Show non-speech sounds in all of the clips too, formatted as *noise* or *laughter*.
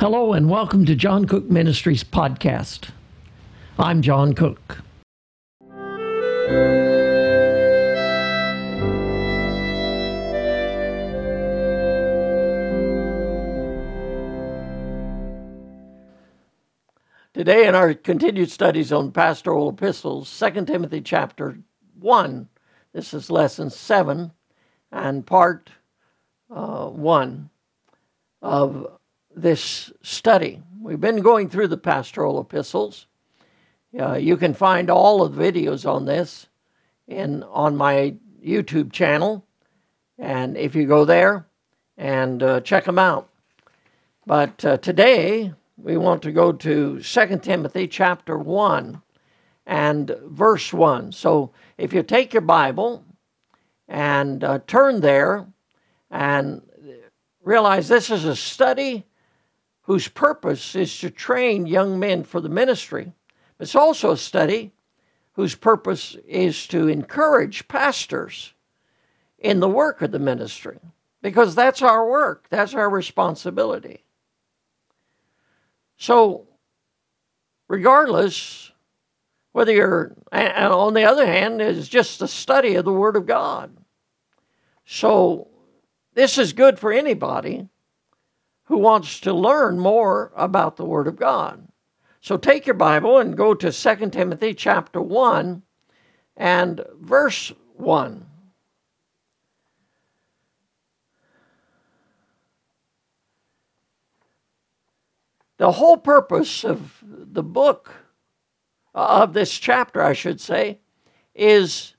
Hello, and welcome to John Cook Ministries podcast. I'm John Cook. Today, in our continued studies on pastoral epistles, 2 Timothy chapter 1, this is lesson 7 and part uh, 1 of this study. We've been going through the pastoral epistles. Uh, you can find all of the videos on this in on my YouTube channel, and if you go there and uh, check them out. But uh, today we want to go to 2 Timothy chapter 1 and verse 1. So if you take your Bible and uh, turn there and realize this is a study whose purpose is to train young men for the ministry. It's also a study whose purpose is to encourage pastors in the work of the ministry because that's our work, that's our responsibility. So, regardless, whether you're, and on the other hand, is just a study of the Word of God. So, this is good for anybody who wants to learn more about the Word of God. So take your Bible and go to 2 Timothy chapter 1 and verse 1. The whole purpose of the book, uh, of this chapter, I should say, is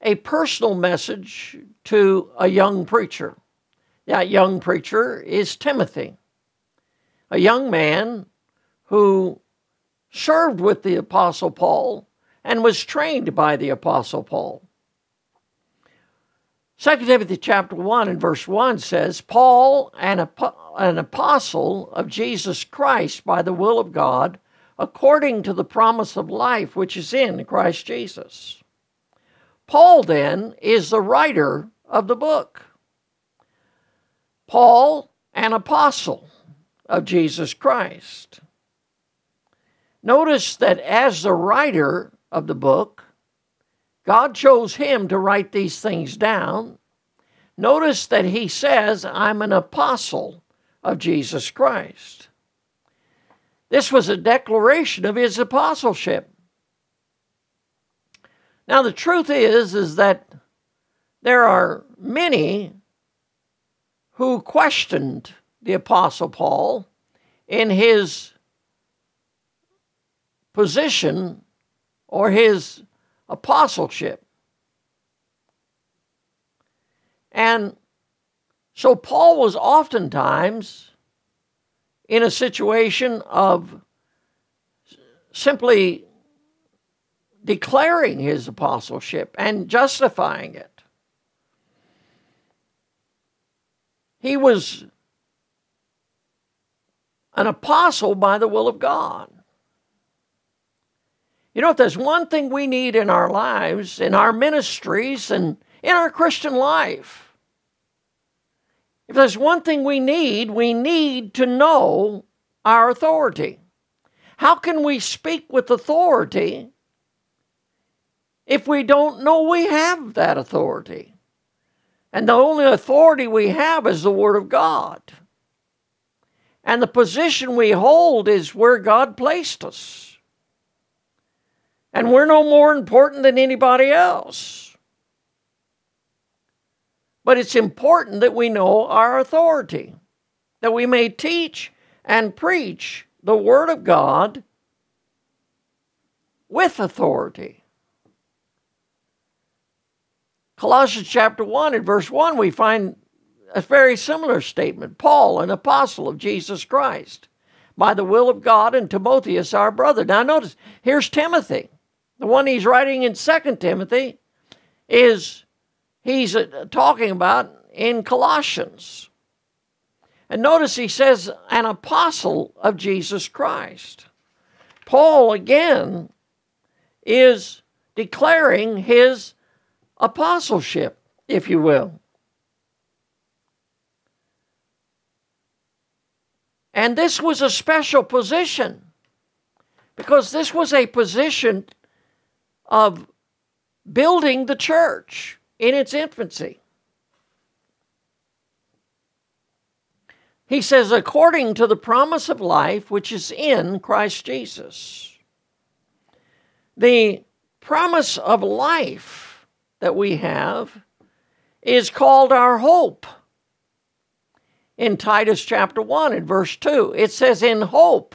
a personal message to a young preacher. That young preacher is Timothy, a young man who served with the Apostle Paul and was trained by the Apostle Paul. 2 Timothy chapter 1 and verse 1 says, Paul, an, an apostle of Jesus Christ by the will of God, according to the promise of life which is in Christ Jesus. Paul, then, is the writer of the book. Paul, an apostle of Jesus Christ. Notice that as the writer of the book, God chose him to write these things down. Notice that he says, I'm an apostle of Jesus Christ. This was a declaration of his apostleship. Now the truth is is that there are many who questioned the Apostle Paul in his position or his apostleship. And so Paul was oftentimes in a situation of simply declaring his apostleship and justifying it. He was an apostle by the will of God. You know, if there's one thing we need in our lives, in our ministries, and in our Christian life, if there's one thing we need, we need to know our authority. How can we speak with authority if we don't know we have that authority? And the only authority we have is the Word of God. And the position we hold is where God placed us. And we're no more important than anybody else. But it's important that we know our authority, that we may teach and preach the Word of God with authority. Colossians chapter 1 and verse 1, we find a very similar statement. Paul, an apostle of Jesus Christ, by the will of God, and Timotheus, our brother. Now, notice, here's Timothy. The one he's writing in Second Timothy is he's uh, talking about in Colossians. And notice he says, an apostle of Jesus Christ. Paul, again, is declaring his apostleship, if you will. And this was a special position because this was a position of building the church in its infancy. He says, according to the promise of life which is in Christ Jesus. The promise of life that we have is called our hope. In Titus chapter 1 and verse 2, it says, In hope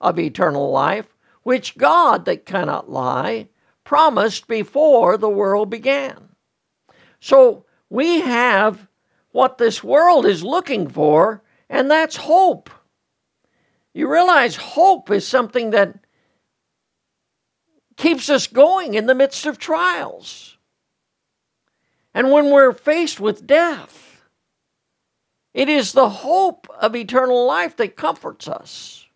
of eternal life, which God that cannot lie promised before the world began. So we have what this world is looking for, and that's hope. You realize hope is something that keeps us going in the midst of trials. And when we're faced with death, it is the hope of eternal life that comforts us.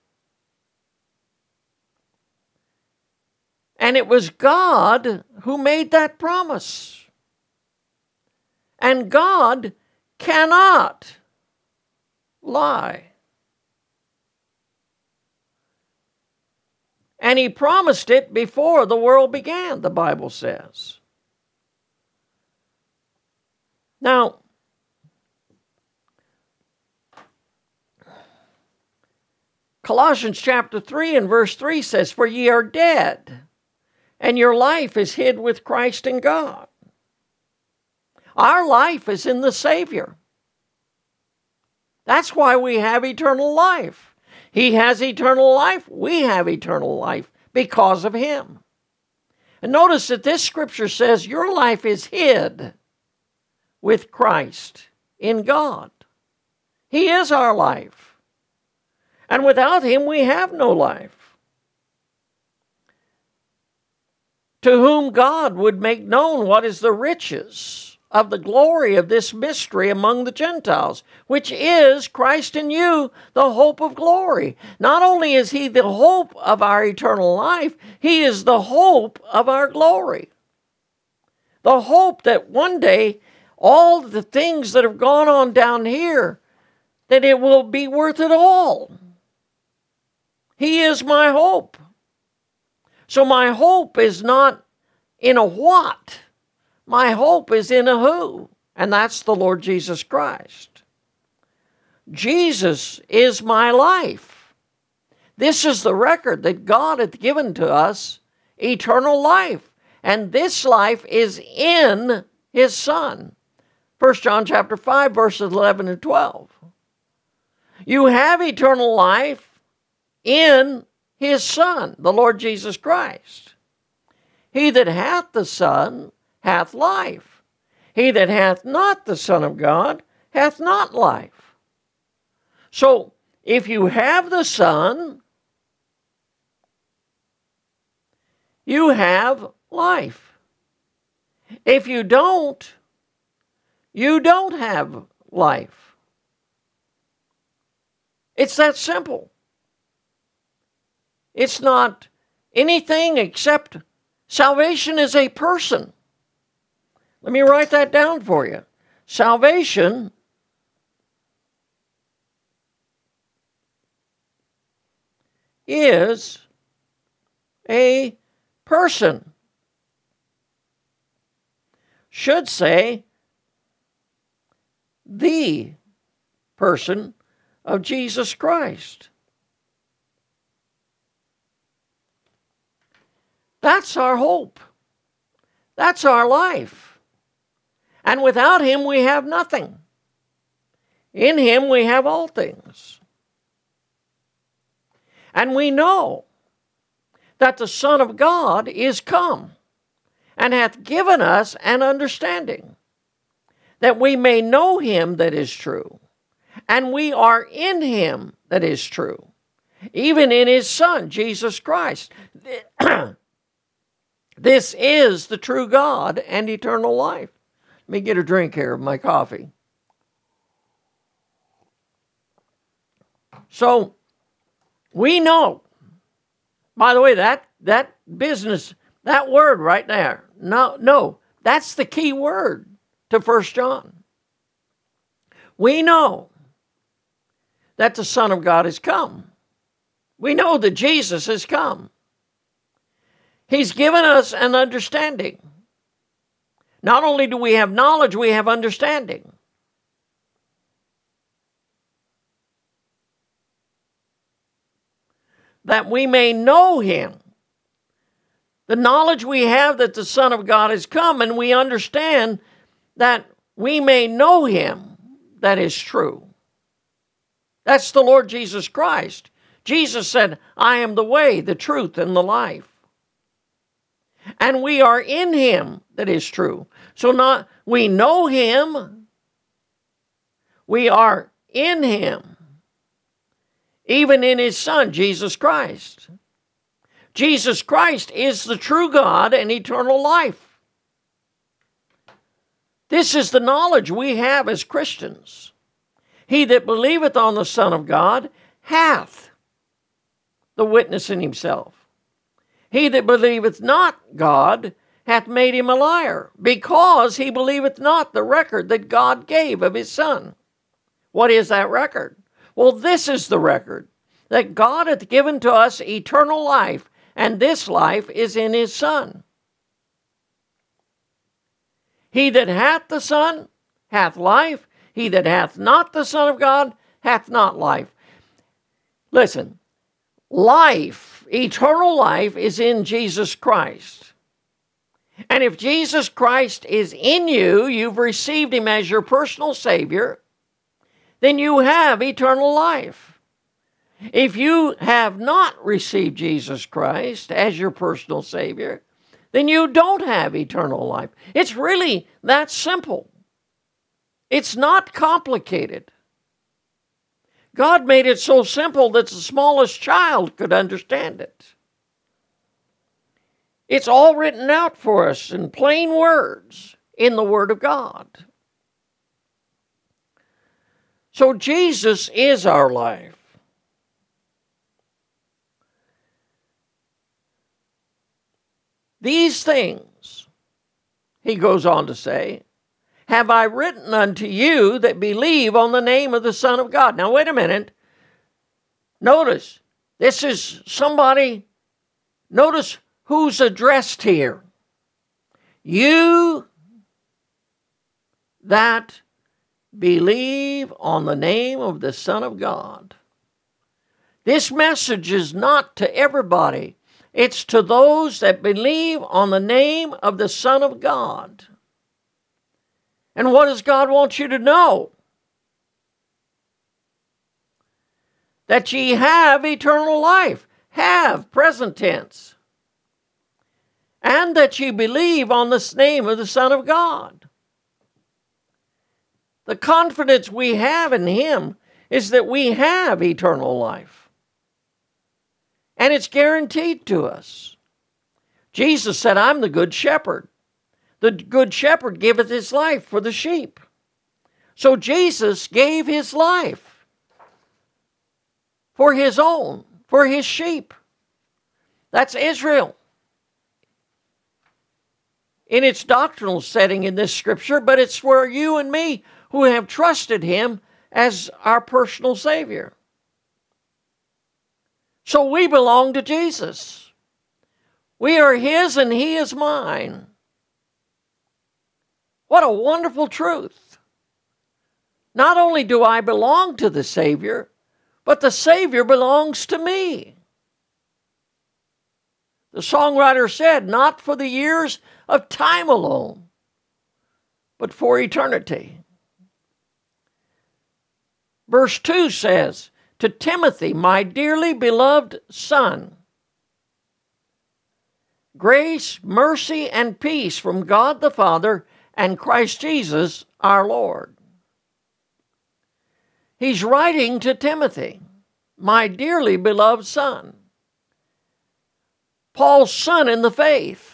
And it was God who made that promise. And God cannot lie. And he promised it before the world began, the Bible says. Now, Colossians chapter 3 and verse 3 says, For ye are dead and your life is hid with Christ in God. Our life is in the Savior. That's why we have eternal life. He has eternal life. We have eternal life because of Him. And notice that this scripture says your life is hid with Christ in God. He is our life. And without Him, we have no life. to whom God would make known what is the riches of the glory of this mystery among the Gentiles, which is Christ in you, the hope of glory. Not only is He the hope of our eternal life, He is the hope of our glory. The hope that one day all the things that have gone on down here, that it will be worth it all. He is my hope. So my hope is not in a what, my hope is in a who, and that's the Lord Jesus Christ. Jesus is my life. This is the record that God hath given to us eternal life, and this life is in his Son. 1 John chapter 5, verses 11 and 12. You have eternal life in his Son, the Lord Jesus Christ. He that hath the Son hath life. He that hath not the Son of God hath not life. So, if you have the Son, you have life. If you don't, you don't have life. It's that simple. It's not anything except salvation is a person. Let me write that down for you. Salvation is a person. Should say the person of Jesus Christ. That's our hope. That's our life. And without Him, we have nothing. In Him, we have all things. And we know that the Son of God is come and hath given us an understanding that we may know Him that is true, and we are in Him that is true, even in His Son, Jesus Christ. *clears throat* This is the true God and eternal life. Let me get a drink here of my coffee. So we know. By the way, that that business, that word right there. No, no, that's the key word to First John. We know that the Son of God has come. We know that Jesus has come. He's given us an understanding. Not only do we have knowledge, we have understanding. That we may know him. The knowledge we have that the Son of God has come, and we understand that we may know him, that is true. That's the Lord Jesus Christ. Jesus said, I am the way, the truth, and the life. And we are in him that is true. So not we know him, we are in him, even in his son, Jesus Christ. Jesus Christ is the true God and eternal life. This is the knowledge we have as Christians. He that believeth on the Son of God hath the witness in himself. He that believeth not God hath made him a liar, because he believeth not the record that God gave of his Son. What is that record? Well, this is the record that God hath given to us eternal life, and this life is in his Son. He that hath the Son hath life, he that hath not the Son of God hath not life. Listen, life, eternal life, is in Jesus Christ. And if Jesus Christ is in you, you've received him as your personal Savior, then you have eternal life. If you have not received Jesus Christ as your personal Savior, then you don't have eternal life. It's really that simple. It's not complicated. God made it so simple that the smallest child could understand it. It's all written out for us in plain words in the Word of God. So Jesus is our life. These things, he goes on to say, have I written unto you that believe on the name of the Son of God. Now, wait a minute. Notice, this is somebody, notice who's addressed here. You that believe on the name of the Son of God. This message is not to everybody, it's to those that believe on the name of the Son of God. And what does God want you to know? That ye have eternal life. Have, present tense. And that ye believe on the name of the Son of God. The confidence we have in Him is that we have eternal life. And it's guaranteed to us. Jesus said, I'm the good shepherd. The good shepherd giveth his life for the sheep. So Jesus gave his life for his own, for his sheep. That's Israel in its doctrinal setting in this scripture, but it's for you and me who have trusted him as our personal Savior. So we belong to Jesus. We are his and he is mine. What a wonderful truth. Not only do I belong to the Savior, but the Savior belongs to me. The songwriter said, Not for the years of time alone, but for eternity. Verse 2 says, To Timothy, my dearly beloved son, grace, mercy, and peace from God the Father and Christ Jesus our Lord. He's writing to Timothy, my dearly beloved son, Paul's son in the faith.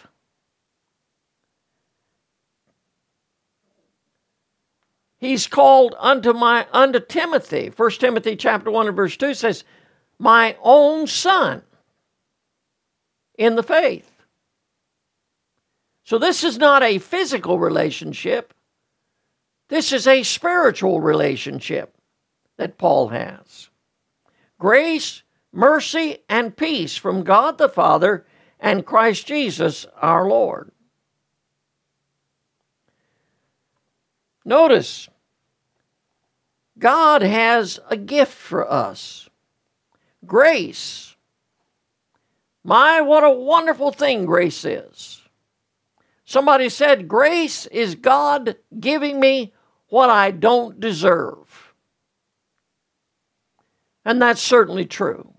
He's called unto my unto Timothy. 1 Timothy chapter 1 and verse 2 says, My own son in the faith. So this is not a physical relationship. This is a spiritual relationship that Paul has. grace, mercy, and peace from God the Father and Christ Jesus our Lord. Notice, God has a gift for us grace. My, what a wonderful thing grace is. Somebody said, Grace is God giving me what I don't deserve. And that's certainly true.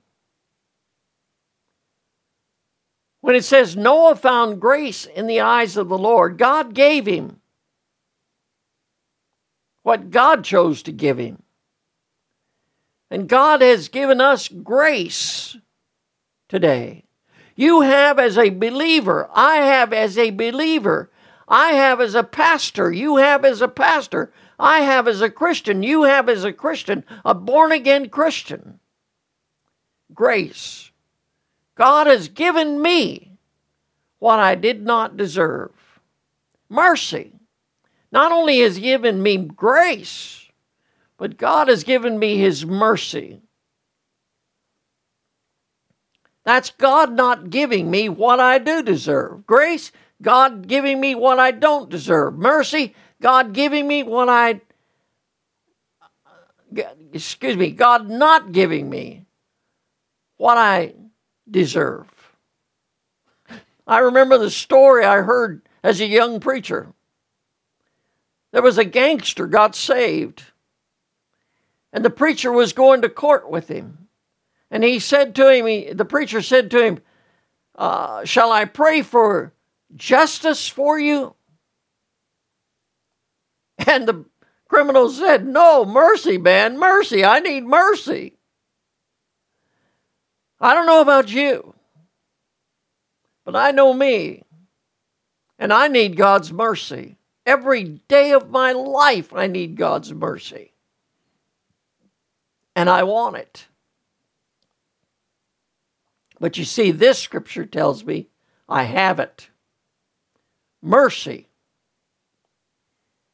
When it says Noah found grace in the eyes of the Lord, God gave him what God chose to give him. And God has given us grace today. You have as a believer, I have as a believer, I have as a pastor, you have as a pastor, I have as a Christian, you have as a Christian, a born again Christian. Grace. God has given me what I did not deserve. Mercy. Not only has given me grace, but God has given me His mercy. That's God not giving me what I do deserve. Grace, God giving me what I don't deserve. Mercy, God giving me what I, excuse me, God not giving me what I deserve. I remember the story I heard as a young preacher. There was a gangster got saved, and the preacher was going to court with him. And he said to him, he, the preacher said to him, uh, Shall I pray for justice for you? And the criminal said, No, mercy, man, mercy. I need mercy. I don't know about you, but I know me, and I need God's mercy. Every day of my life, I need God's mercy. And I want it. But you see, this scripture tells me I have it mercy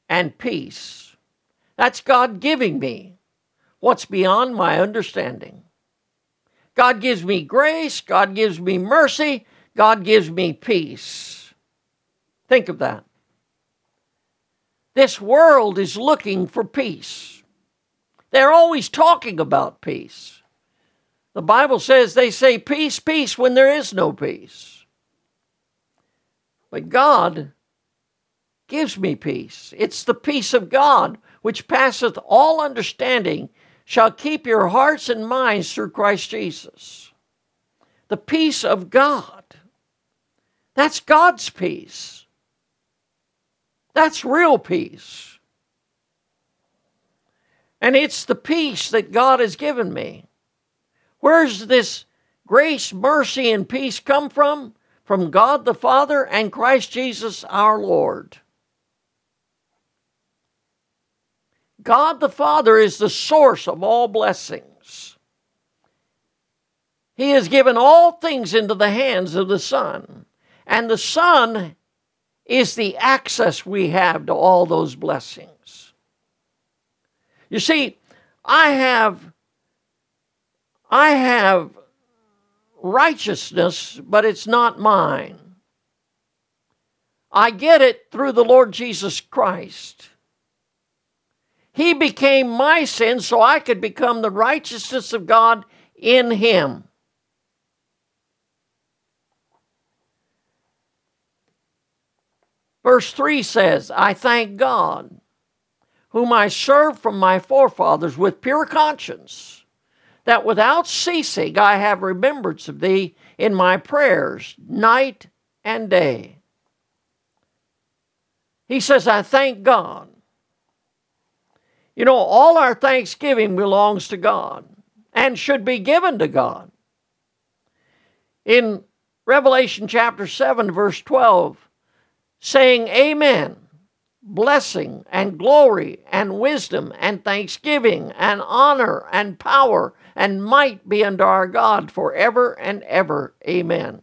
and peace. That's God giving me what's beyond my understanding. God gives me grace, God gives me mercy, God gives me peace. Think of that. This world is looking for peace. They're always talking about peace. The Bible says they say peace, peace when there is no peace. But God gives me peace. It's the peace of God which passeth all understanding shall keep your hearts and minds through Christ Jesus. The peace of God. That's God's peace. That's real peace. And it's the peace that God has given me. Where's this grace, mercy, and peace come from? From God the Father and Christ Jesus our Lord. God the Father is the source of all blessings. He has given all things into the hands of the Son, and the Son is the access we have to all those blessings. You see, I have I have righteousness, but it's not mine. I get it through the Lord Jesus Christ. He became my sin so I could become the righteousness of God in Him. Verse 3 says, I thank God, whom I serve from my forefathers with pure conscience that without ceasing I have remembrance of thee in my prayers night and day. He says, I thank God. You know, all our thanksgiving belongs to God and should be given to God. In Revelation chapter 7, verse 12, saying, Amen blessing and glory and wisdom and thanksgiving and honor and power and might be unto our God forever and ever. Amen.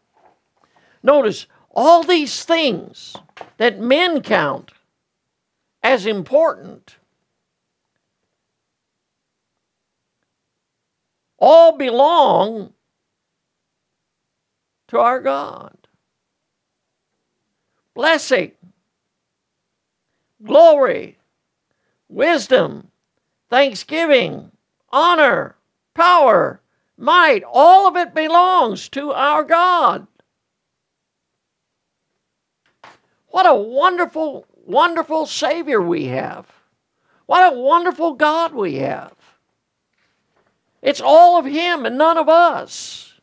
Notice all these things that men count as important. all belong to our God. Blessing, glory, wisdom, thanksgiving, honor, power, might, all of it belongs to our God. What a wonderful, wonderful Savior we have. What a wonderful God we have. It's all of Him and none of us.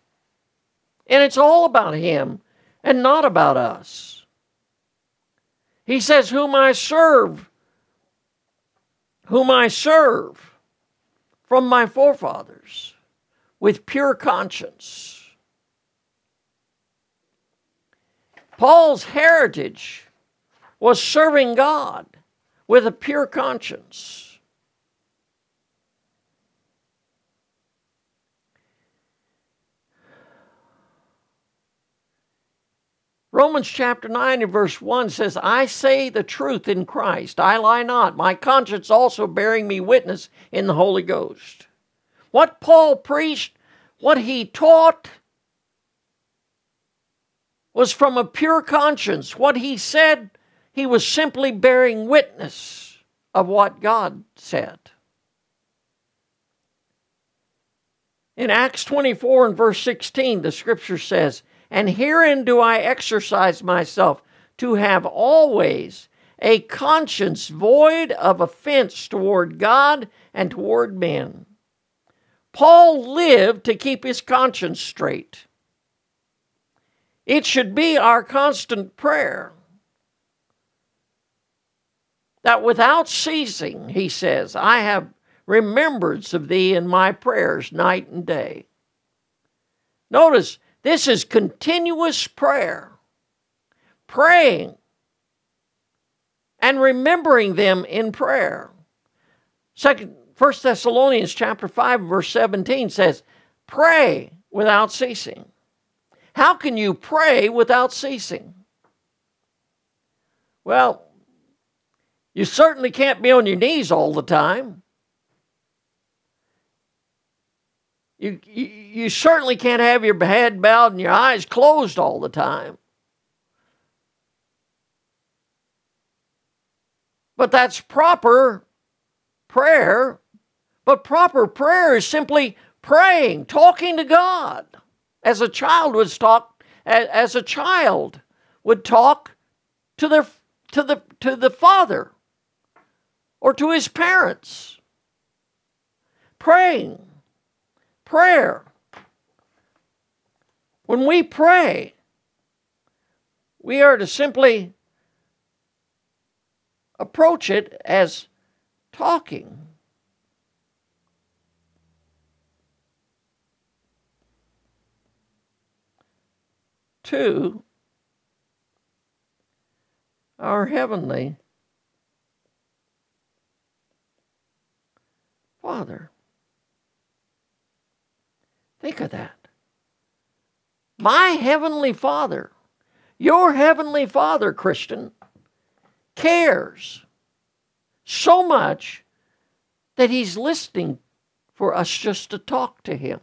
And it's all about Him and not about us. He says, Whom I serve, whom I serve from my forefathers with pure conscience. Paul's heritage was serving God with a pure conscience. Romans chapter 9 and verse 1 says, I say the truth in Christ. I lie not. My conscience also bearing me witness in the Holy Ghost. What Paul preached, what he taught, was from a pure conscience. What he said, he was simply bearing witness of what God said. In Acts 24 and verse 16, the scripture says, and herein do I exercise myself to have always a conscience void of offense toward God and toward men. Paul lived to keep his conscience straight. It should be our constant prayer that without ceasing, he says, I have remembrance of thee in my prayers night and day. Notice, this is continuous prayer. Praying and remembering them in prayer. Second, 1 Thessalonians chapter 5 verse 17 says, "Pray without ceasing." How can you pray without ceasing? Well, you certainly can't be on your knees all the time. You, you, certainly can't have your head bowed and your eyes closed all the time. But that's proper prayer. But proper prayer is simply praying, talking to God, as a child would talk, as a child would talk to their to the to the father or to his parents. Praying prayer. When we pray, we are to simply approach it as talking. To our Heavenly Father. Think of that. My Heavenly Father, your Heavenly Father, Christian, cares so much that He's listening for us just to talk to Him.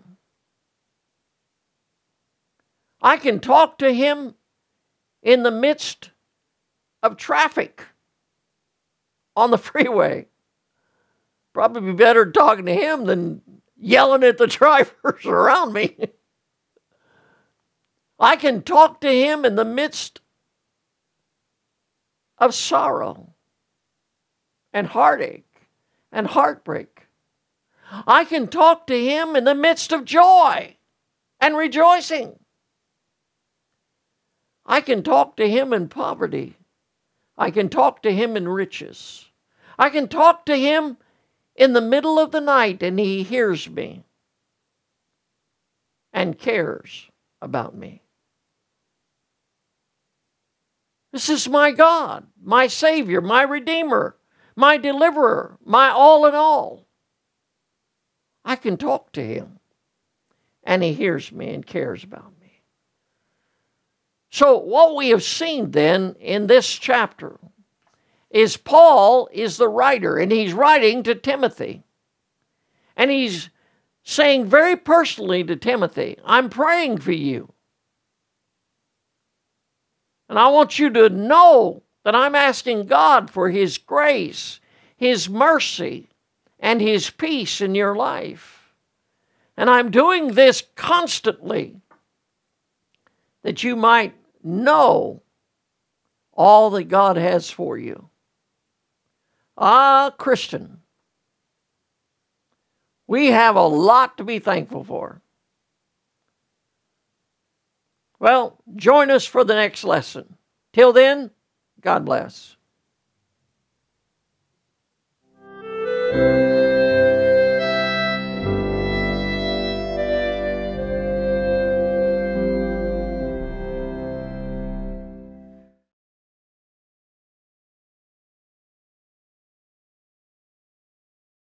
I can talk to Him in the midst of traffic on the *laughs* freeway. Probably be better talking to Him than yelling at the *laughs* drivers around me. I can talk to him in the midst of sorrow and heartache and heartbreak. I can talk to him in the midst of joy and rejoicing. I can talk to him in poverty. I can talk to him in riches. I can talk to him in the middle of the night and he hears me and cares about me. This is my God, my Savior, my Redeemer, my Deliverer, my all in all. I can talk to Him, and He hears me and cares about me. So, what we have seen then in this chapter is Paul is the writer, and he's writing to Timothy. And he's saying very personally to Timothy, I'm praying for you. And I want you to know that I'm asking God for His grace, His mercy, and His peace in your life. And I'm doing this constantly that you might know all that God has for you. Ah, Christian, we have a lot to be thankful for. Well, join us for the next lesson. Till then, God bless.